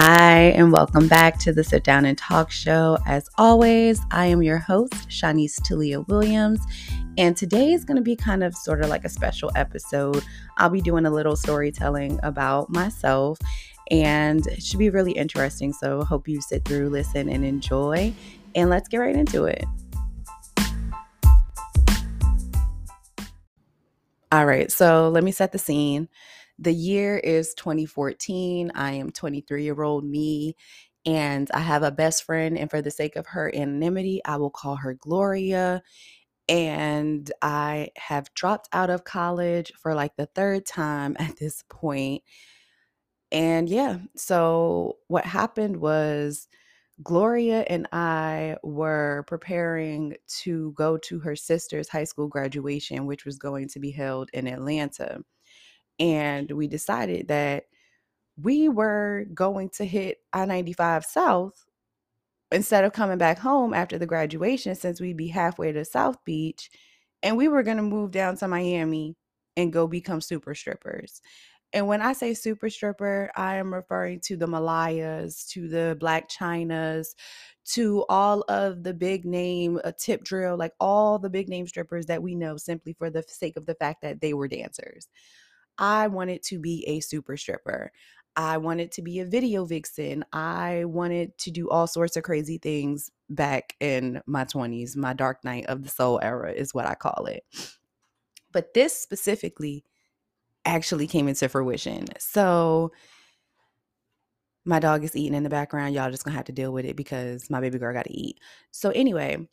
Hi, and welcome back to the Sit Down and Talk Show. As always, I am your host, Shanice Talia Williams, and today is going to be kind of sort of like a special episode. I'll be doing a little storytelling about myself, and it should be really interesting. So, hope you sit through, listen, and enjoy. And let's get right into it. All right, so let me set the scene. The year is 2014. I am 23 year old me, and I have a best friend. And for the sake of her anonymity, I will call her Gloria. And I have dropped out of college for like the third time at this point. And yeah, so what happened was Gloria and I were preparing to go to her sister's high school graduation, which was going to be held in Atlanta and we decided that we were going to hit I 95 South instead of coming back home after the graduation, since we'd be halfway to South Beach, and we were going to move down to Miami and go become super strippers. And when I say super stripper, I am referring to the Malayas, to the Blac Chynas, to all of the big name, a uh, tip drill, like all the big name strippers that we know simply for the sake of the fact that they were dancers. I wanted to be a super stripper. I wanted to be a video vixen. I wanted to do all sorts of crazy things back in my 20s. My dark night of the soul era is what I call it. But this specifically actually came into fruition. So my dog is eating in the background. Y'all just gonna have to deal with it because my baby girl got to eat. So anyway,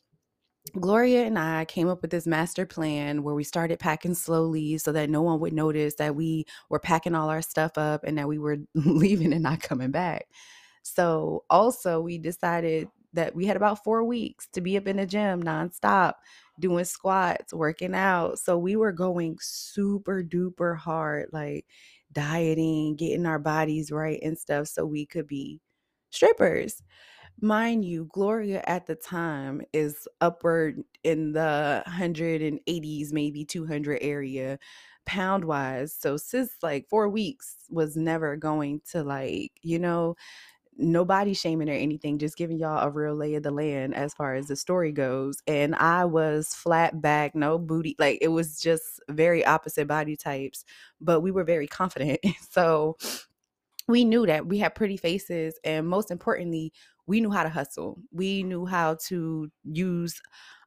Gloria and I came up with this master plan where we started packing slowly so that no one would notice that we were packing all our stuff up and that we were leaving and not coming back. So, also, we decided that we had about four weeks to be up in the gym nonstop, doing squats, working out. So, we were going super duper hard, like dieting, getting our bodies right and stuff so we could be strippers. Mind you, Gloria at the time is upward in the 180s, maybe 200 area pound wise. So since like four weeks was never going to like, you know, nobody shaming or anything, just giving y'all a real lay of the land as far as the story goes. And I was flat back, no booty, like it was just very opposite body types, but we were very confident. so we knew that we had pretty faces, and most importantly, we knew how to hustle. We knew how to use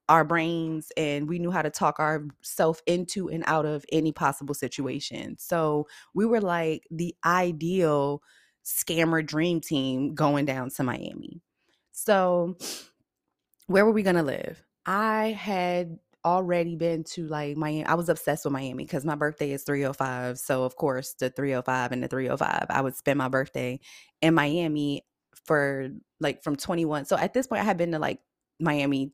our brains and we knew how to talk ourselves into and out of any possible situation. So we were like the ideal scammer dream team going down to Miami. So where were we going to live? I had already been to like Miami. I was obsessed with Miami because my birthday is 305. So of course the 305 and the 305. I would spend my birthday in Miami for like from 21. So at this point, I had been to like Miami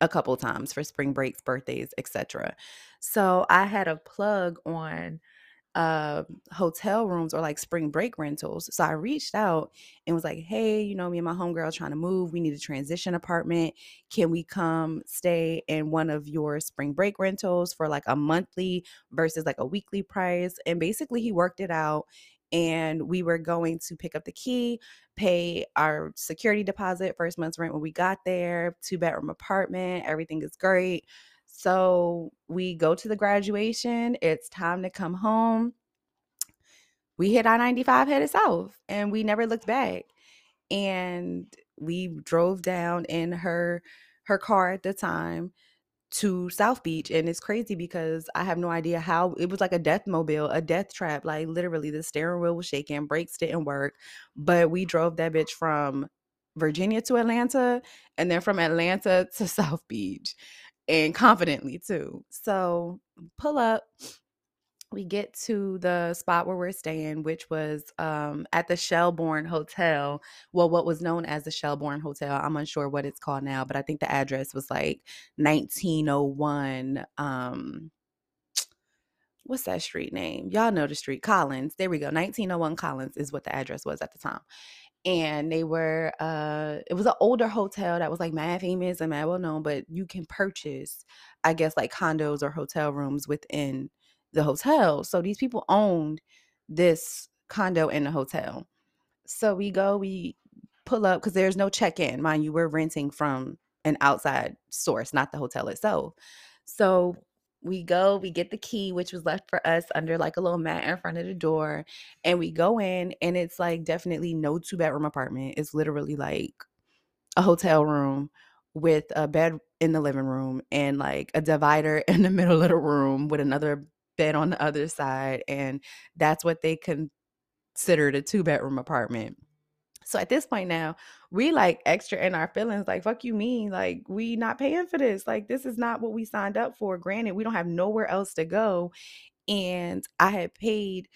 a couple times for spring breaks, birthdays, etc. So I had a plug on uh hotel rooms or like spring break rentals. So I reached out and was like, "Hey, you know, me and my homegirl trying to move. We need a transition apartment. Can we come stay in one of your spring break rentals for like a monthly versus like a weekly price?" And basically he worked it out and we were going to pick up the key, pay our security deposit, first month's rent when we got there, two bedroom apartment, everything is great. So we go to the graduation, it's time to come home. We hit I 95 headed south and we never looked back. And we drove down in her her car at the time to South Beach. And it's crazy because I have no idea how it was like a death mobile, a death trap. Like literally, the steering wheel was shaking, brakes didn't work. But we drove that bitch from Virginia to Atlanta and then from Atlanta to South Beach and confidently too. So pull up we get to the spot where we're staying, which was um, at the Shelborne Hotel. Well, what was known as the Shelborne Hotel. I'm unsure what it's called now, but I think the address was like 1901. Um, what's that street name? Y'all know the street. Collins. There we go. 1901 Collins is what the address was at the time. And they were, uh, it was an older hotel that was like mad famous and mad well known, but you can purchase, I guess, like condos or hotel rooms within the hotel. So these people owned this condo in the hotel. So we go, we pull up because there's no check in. Mind you, we're renting from an outside source, not the hotel itself. So we go, we get the key, which was left for us under like a little mat in front of the door. And we go in, and it's like definitely no two bedroom apartment. It's literally like a hotel room with a bed in the living room and like a divider in the middle of the room with another bed on the other side. And that's what they considered a two bedroom apartment. So at this point now, we like extra in our feelings, like, fuck you mean? Like, we not paying for this. Like, this is not what we signed up for. Granted, we don't have nowhere else to go. And I had paid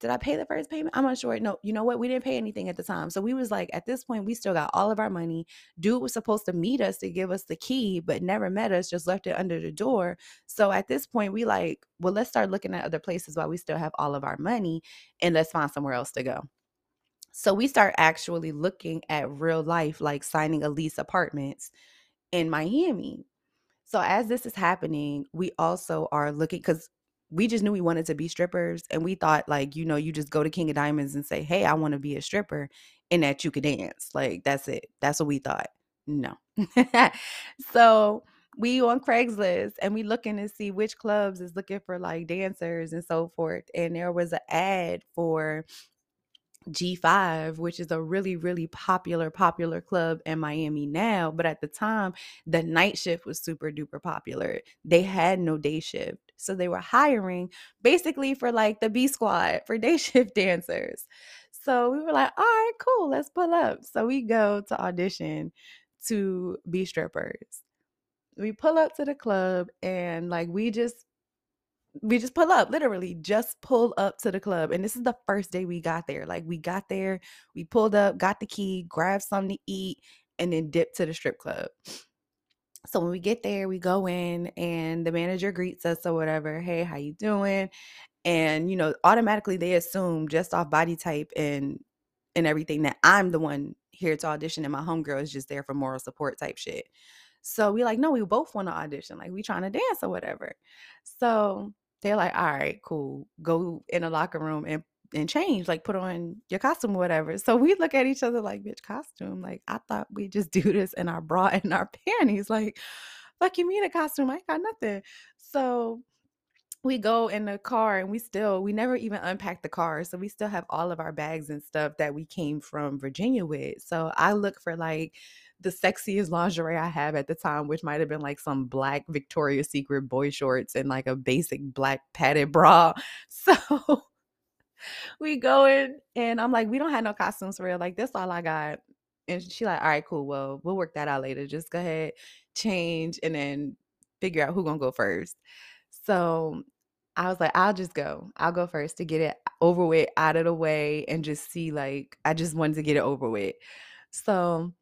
did I pay the first payment? I'm not sure. No, you know what? We didn't pay anything at the time. So we was like, at this point, we still got all of our money. Dude was supposed to meet us to give us the key, but never met us, just left it under the door. So at this point, we like, well, let's start looking at other places while we still have all of our money and let's find somewhere else to go. So we start actually looking at real life, like signing a lease apartments in Miami. So as this is happening, we also are looking because we just knew we wanted to be strippers and we thought like you know you just go to king of diamonds and say hey i want to be a stripper and that you could dance like that's it. That's what we thought. No. So we on craigslist and we looking to see which clubs is looking for like dancers and so forth and there was an ad for G5, which is a really, really popular, popular club in Miami now. But at the time, the night shift was super duper popular. They had no day shift. So they were hiring basically for like the B squad for day shift dancers. So we were like, all right, cool, let's pull up. So we go to audition to be strippers. We pull up to the club and like we just we just pull up, literally just pull up to the club. And this is the first day we got there. Like we got there, we pulled up, got the key, grabbed something to eat, and then dipped to the strip club. So when we get there, we go in and the manager greets us or whatever. Hey, how you doing? And you know, automatically they assume just off body type and and everything that I'm the one here to audition and my homegirl is just there for moral support type shit. So we like, no, we both want to audition. Like we trying to dance or whatever. So they're like, all right, cool. Go in a locker room and and change, like put on your costume or whatever. So we look at each other like, bitch, costume. Like I thought we just do this in our bra and our panties. Like, fuck you mean a costume? I got nothing. So we go in the car and we still we never even unpacked the car so we still have all of our bags and stuff that we came from virginia with so i look for like the sexiest lingerie I have at the time, which might have been like some black Victoria's Secret boy shorts and like a basic black padded bra. So we go in and I'm like, we don't have no costumes for real. Like, that's all I got. And she like, all right, cool. Well, we'll work that out later. Just go ahead, change, and then figure out who gonna go first. So I was like, I'll just go. I'll go first to get it over with, out of the way, and just see like I just wanted to get it over with. So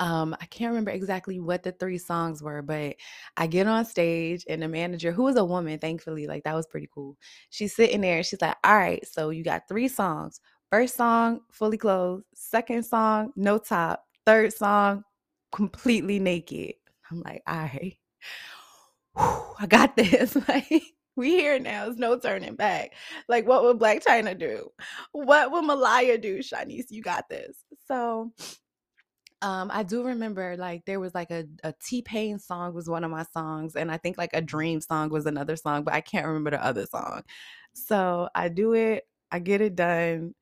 um, I can't remember exactly what the three songs were, but I get on stage and the manager, who was a woman, thankfully, like that was pretty cool. She's sitting there and she's like, All right, so you got three songs. First song, fully clothed. Second song, no top. Third song, completely naked. I'm like, all right, Whew, I got this. like, we here now. There's no turning back. Like, what would Blac Chyna do? What would Malaya do, Shanice? You got this. So um, I do remember like there was like a, a T-Pain song was one of my songs, and I think like a dream song was another song, but I can't remember the other song. So I do it, I get it done.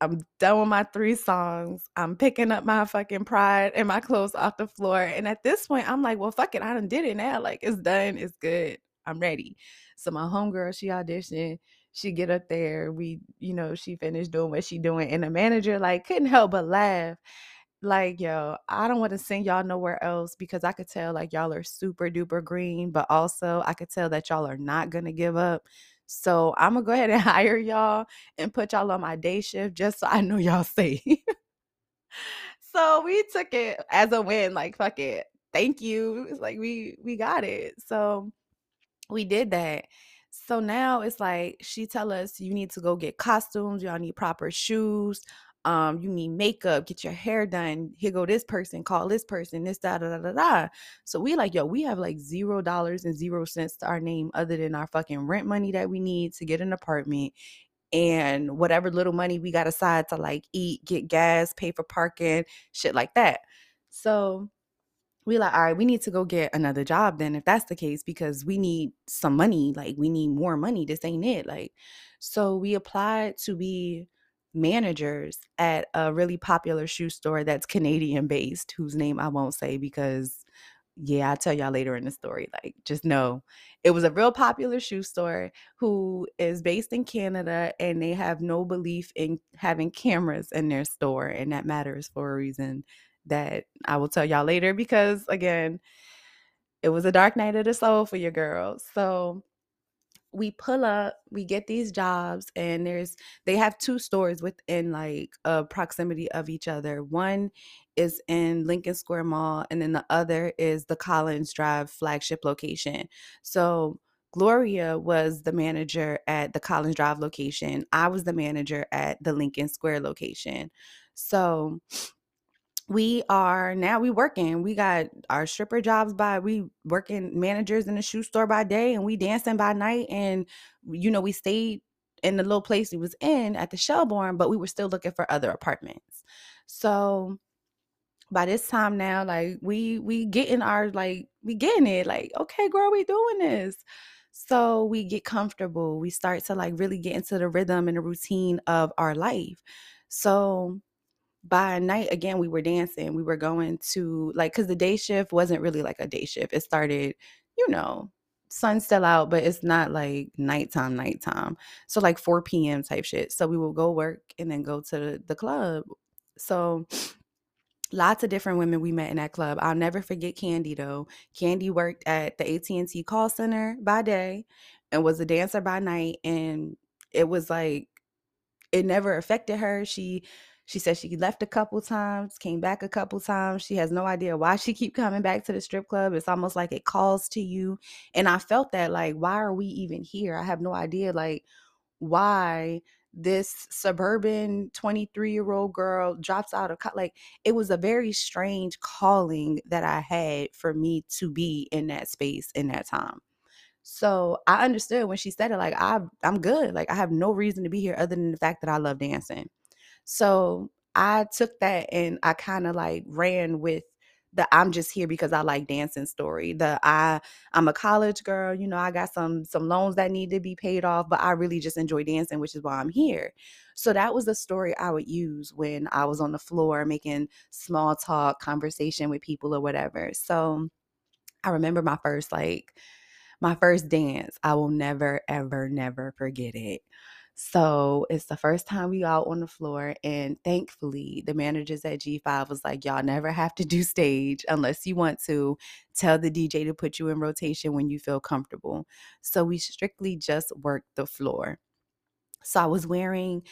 I'm done with my three songs. I'm picking up my fucking pride and my clothes off the floor. And at this point, I'm like, well, fuck it. I done did it now. Like it's done. It's good. I'm ready. So my homegirl, she auditioned. She get up there. We, you know, she finished doing what she doing. And the manager like couldn't help but laugh like yo i don't want to send y'all nowhere else because i could tell like y'all are super duper green but also i could tell that y'all are not gonna give up. So i'm gonna go ahead and hire y'all and put y'all on my day shift just so i know y'all safe. So we took it as a win like fuck it thank you it's like we we got it. So we did that. So now it's like she tell us you need to go get costumes y'all need proper shoes um, you need makeup, get your hair done. Here go this person, call this person, this da da da da da. So we like, yo, we have like zero dollars and zero cents to our name other than our fucking rent money that we need to get an apartment and whatever little money we got aside to like eat, get gas, pay for parking, shit like that. So we like, all right, we need to go get another job then if that's the case, because we need some money. Like we need more money. This ain't it. Like, so we applied to be managers at a really popular shoe store that's Canadian based, whose name I won't say because yeah, I'll tell y'all later in the story. Like, just know it was a real popular shoe store who is based in Canada and they have no belief in having cameras in their store. And that matters for a reason that I will tell y'all later because, again, it was a dark night of the soul for your girls. So we pull up, we get these jobs, and there's they have two stores within like a proximity of each other. One is in Lincoln Square Mall, and then the other is the Collins Drive flagship location. So Gloria was the manager at the Collins Drive location. I was the manager at the Lincoln Square location. So we are now we working we got our stripper jobs by we working managers in the shoe store by day and we dancing by night and you know we stayed in the little place we was in at the shelborne but we were still looking for other apartments. So by this time now like we we getting our like we getting it like okay girl we doing this. So we get comfortable we start to like really get into the rhythm and the routine of our life. So by night again we were dancing we were going to like because the day shift wasn't really like a day shift it started you know sun's still out but it's not like nighttime nighttime so like 4 p.m type shit so we will go work and then go to the club so lots of different women we met in that club i'll never forget candy though candy worked at the at&t call center by day and was a dancer by night and it was like it never affected her she she said she left a couple times, came back a couple times. She has no idea why she keep coming back to the strip club. It's almost like it calls to you. And I felt that like why are we even here? I have no idea like why this suburban 23 year old girl drops out of co- like it was a very strange calling that I had for me to be in that space in that time. So I understood when she said it, like I I'm good. Like I have no reason to be here other than the fact that I love dancing. So I took that and I kind of like ran with the I'm just here because I like dancing story. The I I'm a college girl, you know, I got some some loans that need to be paid off, but I really just enjoy dancing, which is why I'm here. So that was the story I would use when I was on the floor making small talk conversation with people or whatever. So I remember my first like my first dance. I will never ever never forget it. So it's the first time we out on the floor. And thankfully, the managers at G5 was like, y'all never have to do stage unless you want to. Tell the DJ to put you in rotation when you feel comfortable. So we strictly just worked the floor. So I was wearing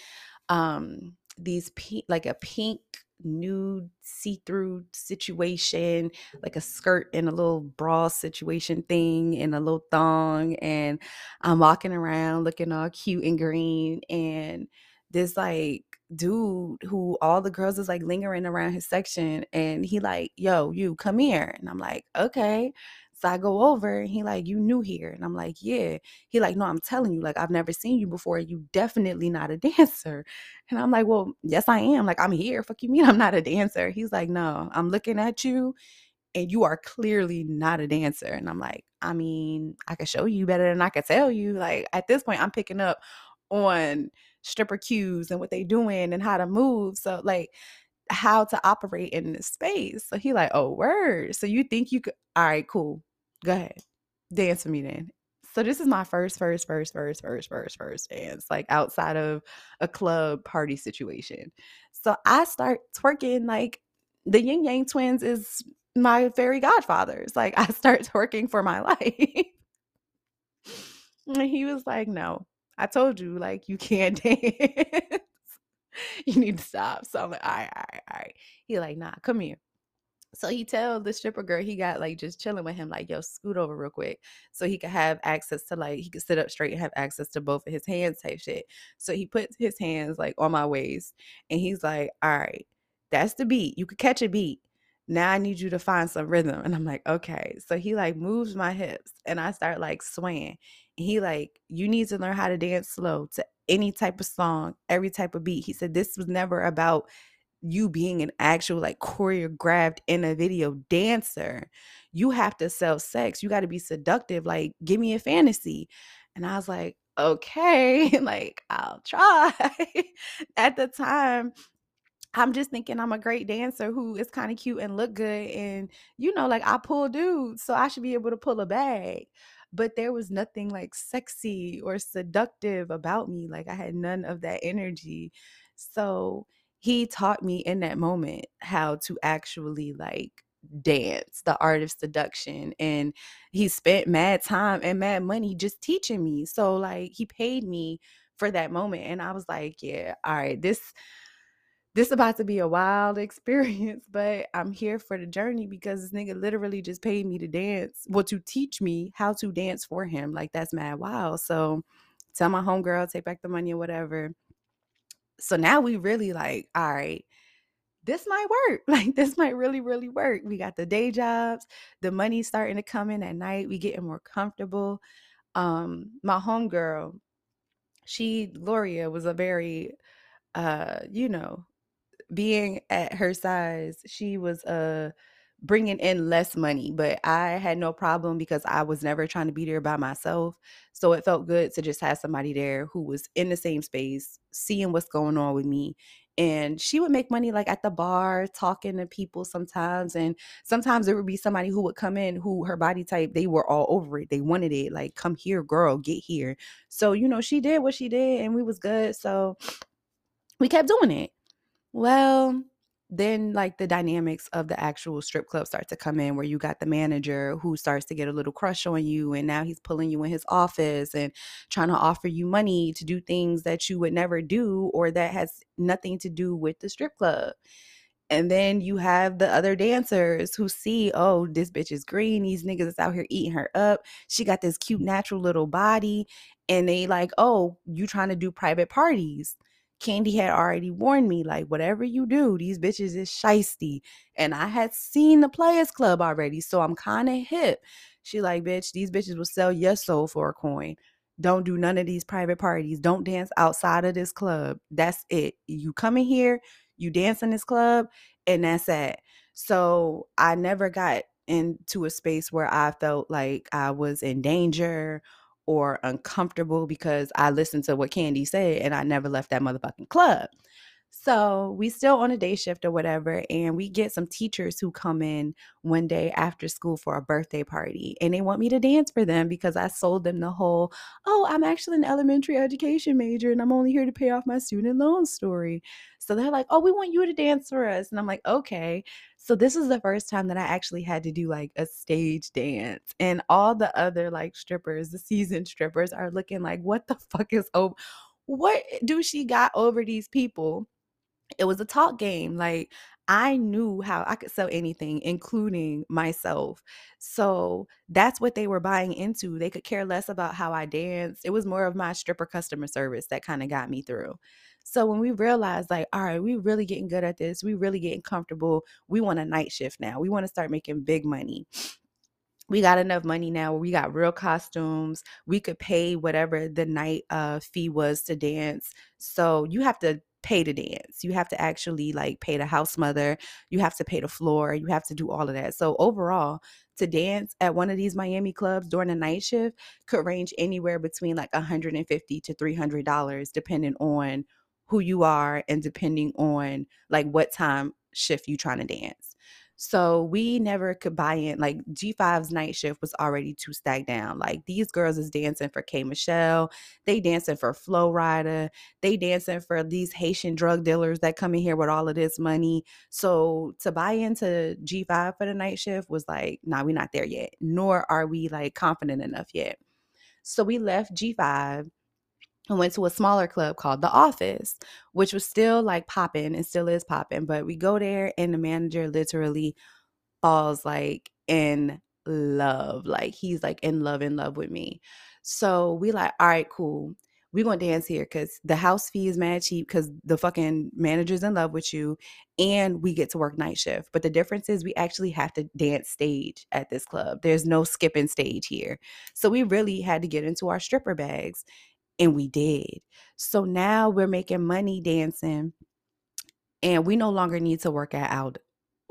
um these pink like a pink nude see-through situation like a skirt and a little bra situation thing and a little thong and i'm walking around looking all cute and green and this like dude who all the girls is like lingering around his section and he like yo you come here and i'm like okay so I go over and he like, you new here. And I'm like, yeah. He like, no, I'm telling you, like, I've never seen you before. You definitely not a dancer. And I'm like, well, yes, I am. Like, I'm here. Fuck you mean I'm not a dancer? He's like, no, I'm looking at you and you are clearly not a dancer. And I'm like, I mean, I could show you better than I could tell you. Like at this point, I'm picking up on stripper cues and what they doing and how to move. So like how to operate in this space. So he like, oh word. So you think you could all right, cool. Go ahead. Dance with me then. So this is my first, first, first, first, first, first, first dance, like outside of a club party situation. So I start twerking like the Ying Yang twins is my fairy godfathers. Like I start twerking for my life. and he was like, No, I told you, like, you can't dance. you need to stop. So I'm like, all right, all right, all right. He like, nah, come here. So he tell the stripper girl he got like just chilling with him, like, yo, scoot over real quick. So he could have access to like he could sit up straight and have access to both of his hands type shit. So he puts his hands like on my waist and he's like, All right, that's the beat. You could catch a beat. Now I need you to find some rhythm. And I'm like, okay. So he like moves my hips and I start like swaying. And he like, you need to learn how to dance slow to any type of song, every type of beat. He said this was never about you being an actual like choreographed in a video dancer. You have to sell sex. You got to be seductive. Like, give me a fantasy. And I was like, okay, like I'll try. At the time, I'm just thinking I'm a great dancer who is kind of cute and look good. And, you know, like I pull dudes, so I should be able to pull a bag. But there was nothing like sexy or seductive about me. Like I had none of that energy. So he taught me in that moment how to actually like dance, the art of seduction. And he spent mad time and mad money just teaching me. So like he paid me for that moment. And I was like, yeah, all right, this this about to be a wild experience, but I'm here for the journey because this nigga literally just paid me to dance, well, to teach me how to dance for him. Like that's mad wild. So tell my homegirl, take back the money or whatever. So now we really like, all right, this might work. Like this might really, really work. We got the day jobs, the money starting to come in at night. We getting more comfortable. Um, my homegirl, she Gloria was a very uh, you know, being at her size, she was uh bringing in less money, but I had no problem because I was never trying to be there by myself. So it felt good to just have somebody there who was in the same space, seeing what's going on with me. And she would make money like at the bar, talking to people sometimes. And sometimes there would be somebody who would come in who her body type, they were all over it. They wanted it. Like, come here, girl, get here. So, you know, she did what she did and we was good. So we kept doing it. Well, then like the dynamics of the actual strip club start to come in where you got the manager who starts to get a little crush on you and now he's pulling you in his office and trying to offer you money to do things that you would never do or that has nothing to do with the strip club. And then you have the other dancers who see, oh, this bitch is green. These niggas is out here eating her up. She got this cute, natural little body. And they like, oh, you trying to do private parties. Kandi had already warned me, like, whatever you do, these bitches is shisty. And I had seen the Players Club already, so I'm kind of hip. She like, bitch, these bitches will sell your soul for a coin. Don't do none of these private parties. Don't dance outside of this club. That's it. You come in here, you dance in this club, and that's it. So I never got into a space where I felt like I was in danger or uncomfortable because I listened to what Candy said and I never left that motherfucking club. So we still on a day shift or whatever, and we get some teachers who come in one day after school for a birthday party, and they want me to dance for them because I sold them the whole, oh, I'm actually an elementary education major and I'm only here to pay off my student loan story. So they're like, oh, we want you to dance for us, and I'm like, okay. So this is the first time that I actually had to do like a stage dance, and all the other like strippers, the seasoned strippers, are looking like, what the fuck is over? What do she got over these people? It was a talk game. Like I knew how I could sell anything, including myself. So that's what they were buying into. They could care less about how I danced. It was more of my stripper customer service that kind of got me through. So when we realized, like, all right, we really getting good at this, we really getting comfortable. We want a night shift now. We want to start making big money we got enough money now we got real costumes. We could pay whatever the night uh, fee was to dance. So you have to pay to dance. You have to actually like pay the house mother. You have to pay the floor. You have to do all of that. So overall, to dance at one of these Miami clubs during a night shift could range anywhere between like 150 to 300 dollars depending on who you are and depending on like what time shift you trying to dance. So we never could buy in. Like G5's night shift was already too stacked down. Like these girls is dancing for K Michelle. They dancing for Flo Rida. They dancing for these Haitian drug dealers that come in here with all of this money. So to buy into G5 for the night shift was like, nah, we're not there yet. Nor are we like confident enough yet. So we left G5 and went to a smaller club called The Office, which was still like popping and still is popping. But we go there and the manager literally falls like in love. Like he's like in love, in love with me. So we like, all right, cool. We gonna dance here because the house fee is mad cheap because the fucking manager's in love with you and we get to work night shift. But the difference is we actually have to dance stage at this club. There's no skipping stage here. So we really had to get into our stripper bags And we did. So now we're making money dancing and we no longer need to work at Aldo.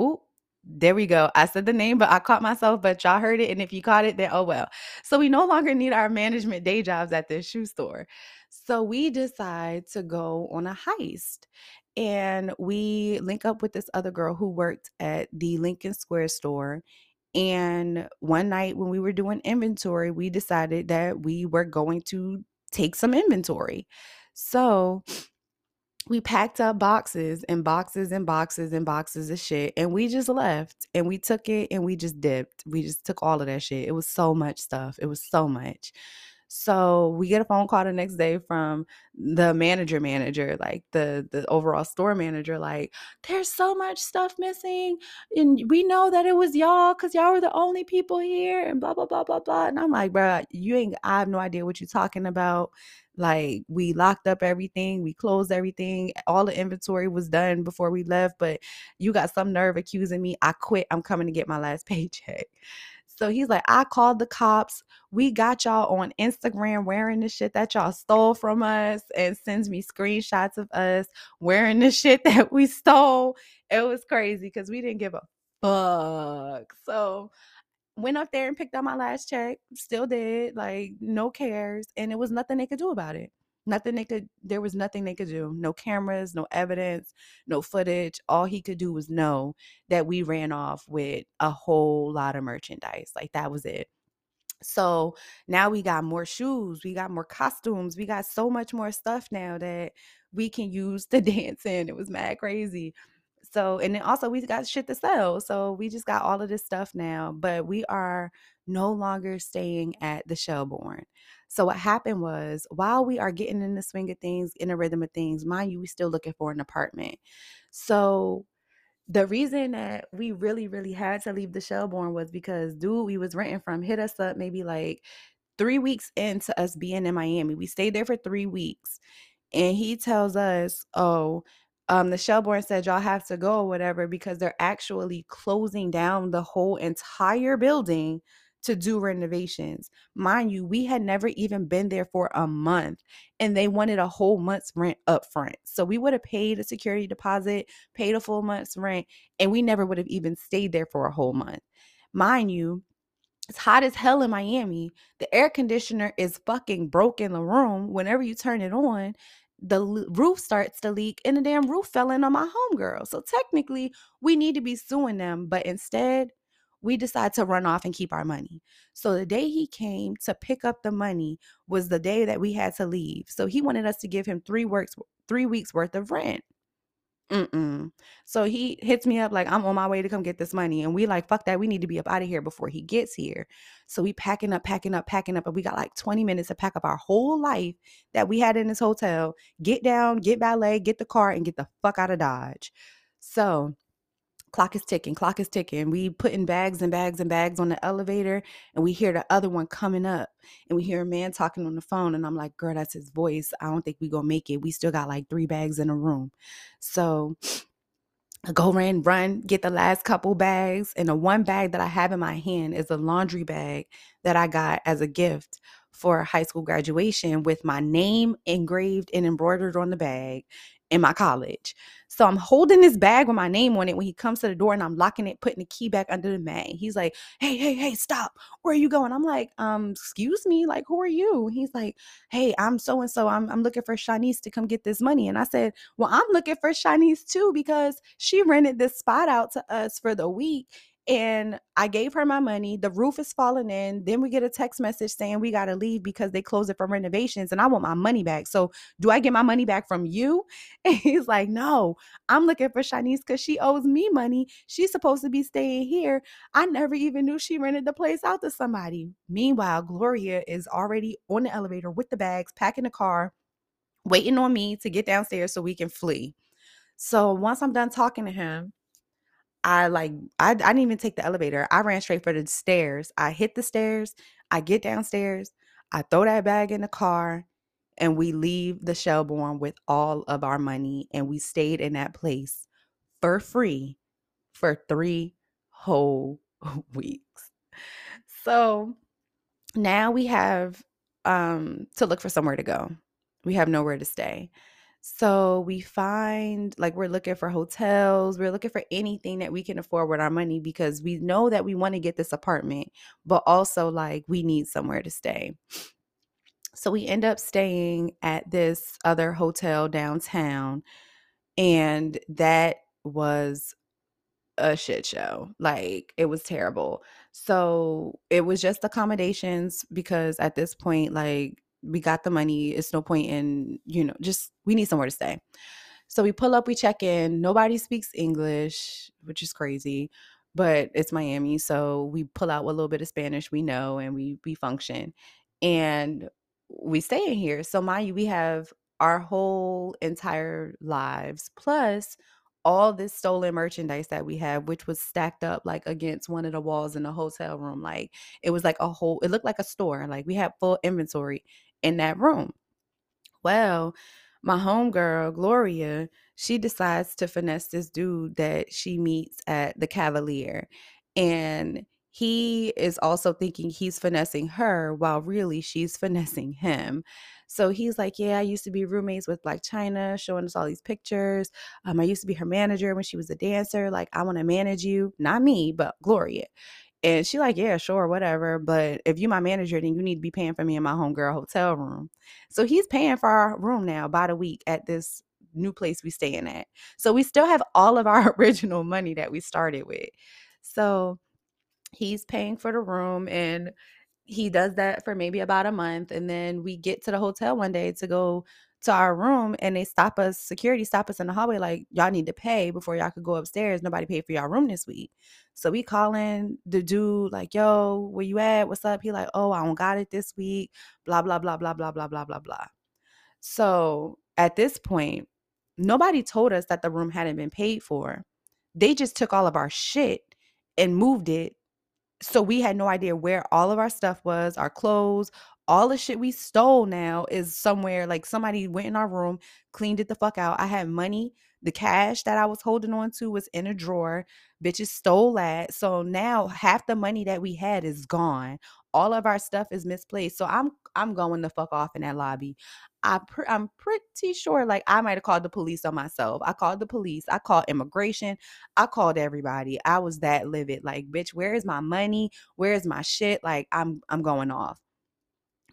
Ooh, there we go. I said the name, but I caught myself, but y'all heard it. And if you caught it, then oh well. So we no longer need our management day jobs at this shoe store. So we decide to go on a heist. And we link up with this other girl who worked at the Lincoln Square store. And one night when we were doing inventory, we decided that we were going to take some inventory. So we packed up boxes and boxes and boxes and boxes of shit and we just left and we took it and we just dipped. We just took all of that shit. It was so much stuff. It was so much. So we get a phone call the next day from the manager manager, like the the overall store manager, like, there's so much stuff missing. And we know that it was y'all because y'all were the only people here and blah blah blah blah blah. And I'm like, bro, you ain't I have no idea what you're talking about. Like we locked up everything, we closed everything, all the inventory was done before we left, but you got some nerve accusing me. I quit. I'm coming to get my last paycheck. So he's like, I called the cops. We got y'all on Instagram wearing the shit that y'all stole from us and sends me screenshots of us wearing the shit that we stole. It was crazy because we didn't give a fuck. So went up there and picked up my last check, still did, like no cares. And it was nothing they could do about it. Nothing they could, there was nothing they could do. No cameras, no evidence, no footage. All he could do was know that we ran off with a whole lot of merchandise. Like that was it. So now we got more shoes, we got more costumes, we got so much more stuff now that we can use to dance in. It was mad crazy. So, and then also we got shit to sell. So we just got all of this stuff now, but we are no longer staying at the Shelborne. So what happened was while we are getting in the swing of things, in the rhythm of things, mind you, we still looking for an apartment. So the reason that we really, really had to leave the Shelborne was because dude we was renting from hit us up maybe like three weeks into us being in Miami. We stayed there for three weeks. And he tells us, oh, um, the Shelborne said y'all have to go or whatever because they're actually closing down the whole entire building to do renovations. Mind you, we had never even been there for a month and they wanted a whole month's rent up front. So we would have paid a security deposit, paid a full month's rent, and we never would have even stayed there for a whole month. Mind you, it's hot as hell in Miami. The air conditioner is fucking broke in the room. Whenever you turn it on, the roof starts to leak and the damn roof fell in on my homegirl. So technically, we need to be suing them, but instead, we decide to run off and keep our money. So the day he came to pick up the money was the day that we had to leave. So he wanted us to give him three works, three weeks worth of rent. Mm-mm. So he hits me up like I'm on my way to come get this money, and we like fuck that. We need to be up out of here before he gets here. So we packing up, packing up, packing up, and we got like 20 minutes to pack up our whole life that we had in this hotel. Get down, get ballet, get the car, and get the fuck out of Dodge. So clock is ticking clock is ticking we putting bags and bags and bags on the elevator and we hear the other one coming up and we hear a man talking on the phone and i'm like girl that's his voice i don't think we gonna make it we still got like three bags in a room so I go run, run, get the last couple bags. And the one bag that I have in my hand is a laundry bag that I got as a gift for high school graduation with my name engraved and embroidered on the bag in my college. So I'm holding this bag with my name on it when he comes to the door and I'm locking it, putting the key back under the mat. He's like, Hey, hey, hey, stop. Where are you going? I'm like, um, excuse me, like, who are you? He's like, Hey, I'm so and so. I'm I'm looking for Shanice to come get this money. And I said, Well, I'm looking for Shanice too, because she rented this spot out to us for the week and I gave her my money. The roof is falling in. Then we get a text message saying we got to leave because they closed it for renovations and I want my money back. So, do I get my money back from you? And he's like, No, I'm looking for Shanice because she owes me money. She's supposed to be staying here. I never even knew she rented the place out to somebody. Meanwhile, Gloria is already on the elevator with the bags, packing the car, waiting on me to get downstairs so we can flee. So, once I'm done talking to him, I like I, I didn't even take the elevator. I ran straight for the stairs. I hit the stairs. I get downstairs. I throw that bag in the car, and we leave the Shelborne with all of our money. And we stayed in that place for free for three whole weeks. So now we have um to look for somewhere to go. We have nowhere to stay. So we find like we're looking for hotels, we're looking for anything that we can afford with our money because we know that we want to get this apartment, but also like we need somewhere to stay. So we end up staying at this other hotel downtown and that was a shit show. Like it was terrible. So it was just accommodations because at this point, like we got the money. It's no point in, you know, just we need somewhere to stay. So we pull up, we check in. Nobody speaks English, which is crazy, but it's Miami. So we pull out what little bit of Spanish we know and we we function. And we stay in here. So mind you, we have our whole entire lives plus all this stolen merchandise that we have, which was stacked up like against one of the walls in the hotel room. Like it was like a whole, it looked like a store. Like we had full inventory in that room. Well, my homegirl, Gloria, she decides to finesse this dude that she meets at the Cavalier. And he is also thinking he's finessing her while really she's finessing him. So he's like, Yeah, I used to be roommates with Blac Chyna, showing us all these pictures. Um, I used to be her manager when she was a dancer. Like, I want to manage you. Not me, but Gloria. And she like, yeah, sure, whatever. But if you my manager, then you need to be paying for me in my homegirl hotel room. So he's paying for our room now by the week at this new place we staying at. So we still have all of our original money that we started with. So he's paying for the room and he does that for maybe about a month and then we get to the hotel one day to go to our room and they stop us security stop us in the hallway like y'all need to pay before y'all could go upstairs. Nobody paid for y'all room this week. So we call in the dude like yo where you at? What's up? He like oh i don't got it this week. Blah blah blah blah blah blah blah blah blah. So at this point nobody told us that the room hadn't been paid for. They just took all of our shit and moved it. So we had no idea where all of our stuff was, our clothes, all the shit we stole now is somewhere like somebody went in our room, cleaned it the fuck out. I had money. The cash that I was holding on to was in a drawer. Bitches stole that. So now half the money that we had is gone. All of our stuff is misplaced. So I'm I'm going the fuck off in that lobby. I pr- I'm pretty sure like I might have called the police on myself. I called the police. I called immigration. I called everybody. I was that livid. Like, bitch, where is my money? Where is my shit? Like, I'm I'm going off.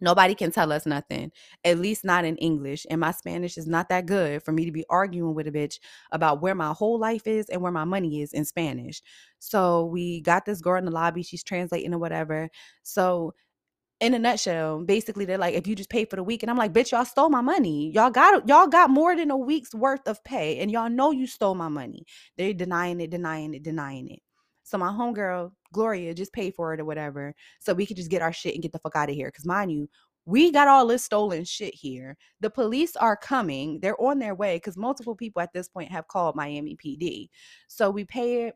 Nobody can tell us nothing, at least not in English. And my Spanish is not that good for me to be arguing with a bitch about where my whole life is and where my money is in Spanish. So we got this girl in the lobby. She's translating or whatever. So in a nutshell, basically they're like, if you just pay for the week, and I'm like, bitch, y'all stole my money. Y'all got y'all got more than a week's worth of pay, and y'all know you stole my money. They're denying it, denying it, denying it. So my homegirl, Gloria, just paid for it or whatever. So we could just get our shit and get the fuck out of here. Cause mind you, we got all this stolen shit here. The police are coming. They're on their way because multiple people at this point have called Miami PD. So we pay it.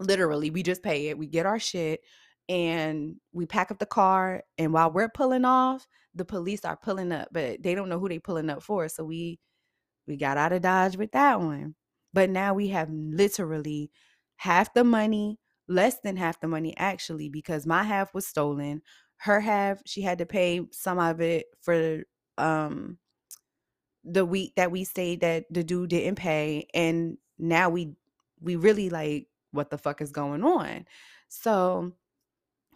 Literally, we just pay it. We get our shit and we pack up the car and while we're pulling off the police are pulling up but they don't know who they pulling up for so we we got out of dodge with that one but now we have literally half the money less than half the money actually because my half was stolen. Her half she had to pay some of it for um the week that we stayed that the dude didn't pay and now we we really like what the fuck is going on? So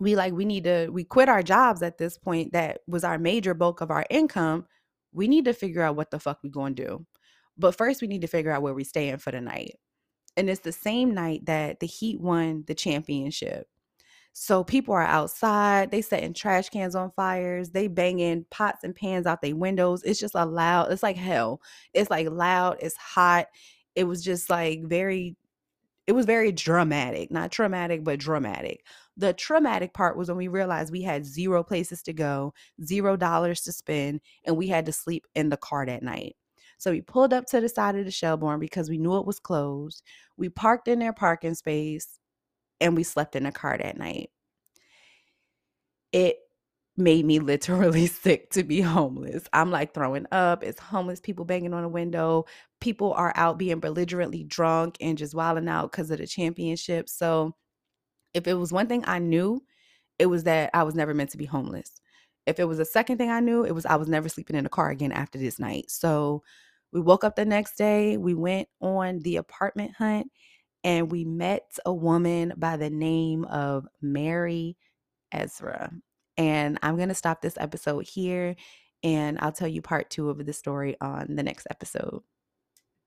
we like we need to we quit our jobs at this point that was our major bulk of our income. We need to figure out what the fuck we going to do. But first we need to figure out where we staying for the night and it's the same night that the heat won the championship. So people are outside they setting trash cans on fires they banging pots and pans out their windows. It's just a loud it's like hell. It's like loud it's hot. It was just like very it was very dramatic not traumatic but dramatic. The traumatic part was when we realized we had zero places to go, zero dollars to spend, and we had to sleep in the car that night. So we pulled up to the side of the Shelborne because we knew it was closed. We parked in their parking space and we slept in a car that night. It made me literally sick to be homeless. I'm like throwing up. It's homeless people banging on a window. People are out being belligerently drunk and just wilding out because of the championship. So if it was one thing I knew, it was that I was never meant to be homeless. if it was a second thing I knew, it was I was never sleeping in a car again after this night. So we woke up the next day, we went on the apartment hunt, and we met a woman by the name of Mary Ezra. And I'm going to stop this episode here and I'll tell you part two of the story on the next episode.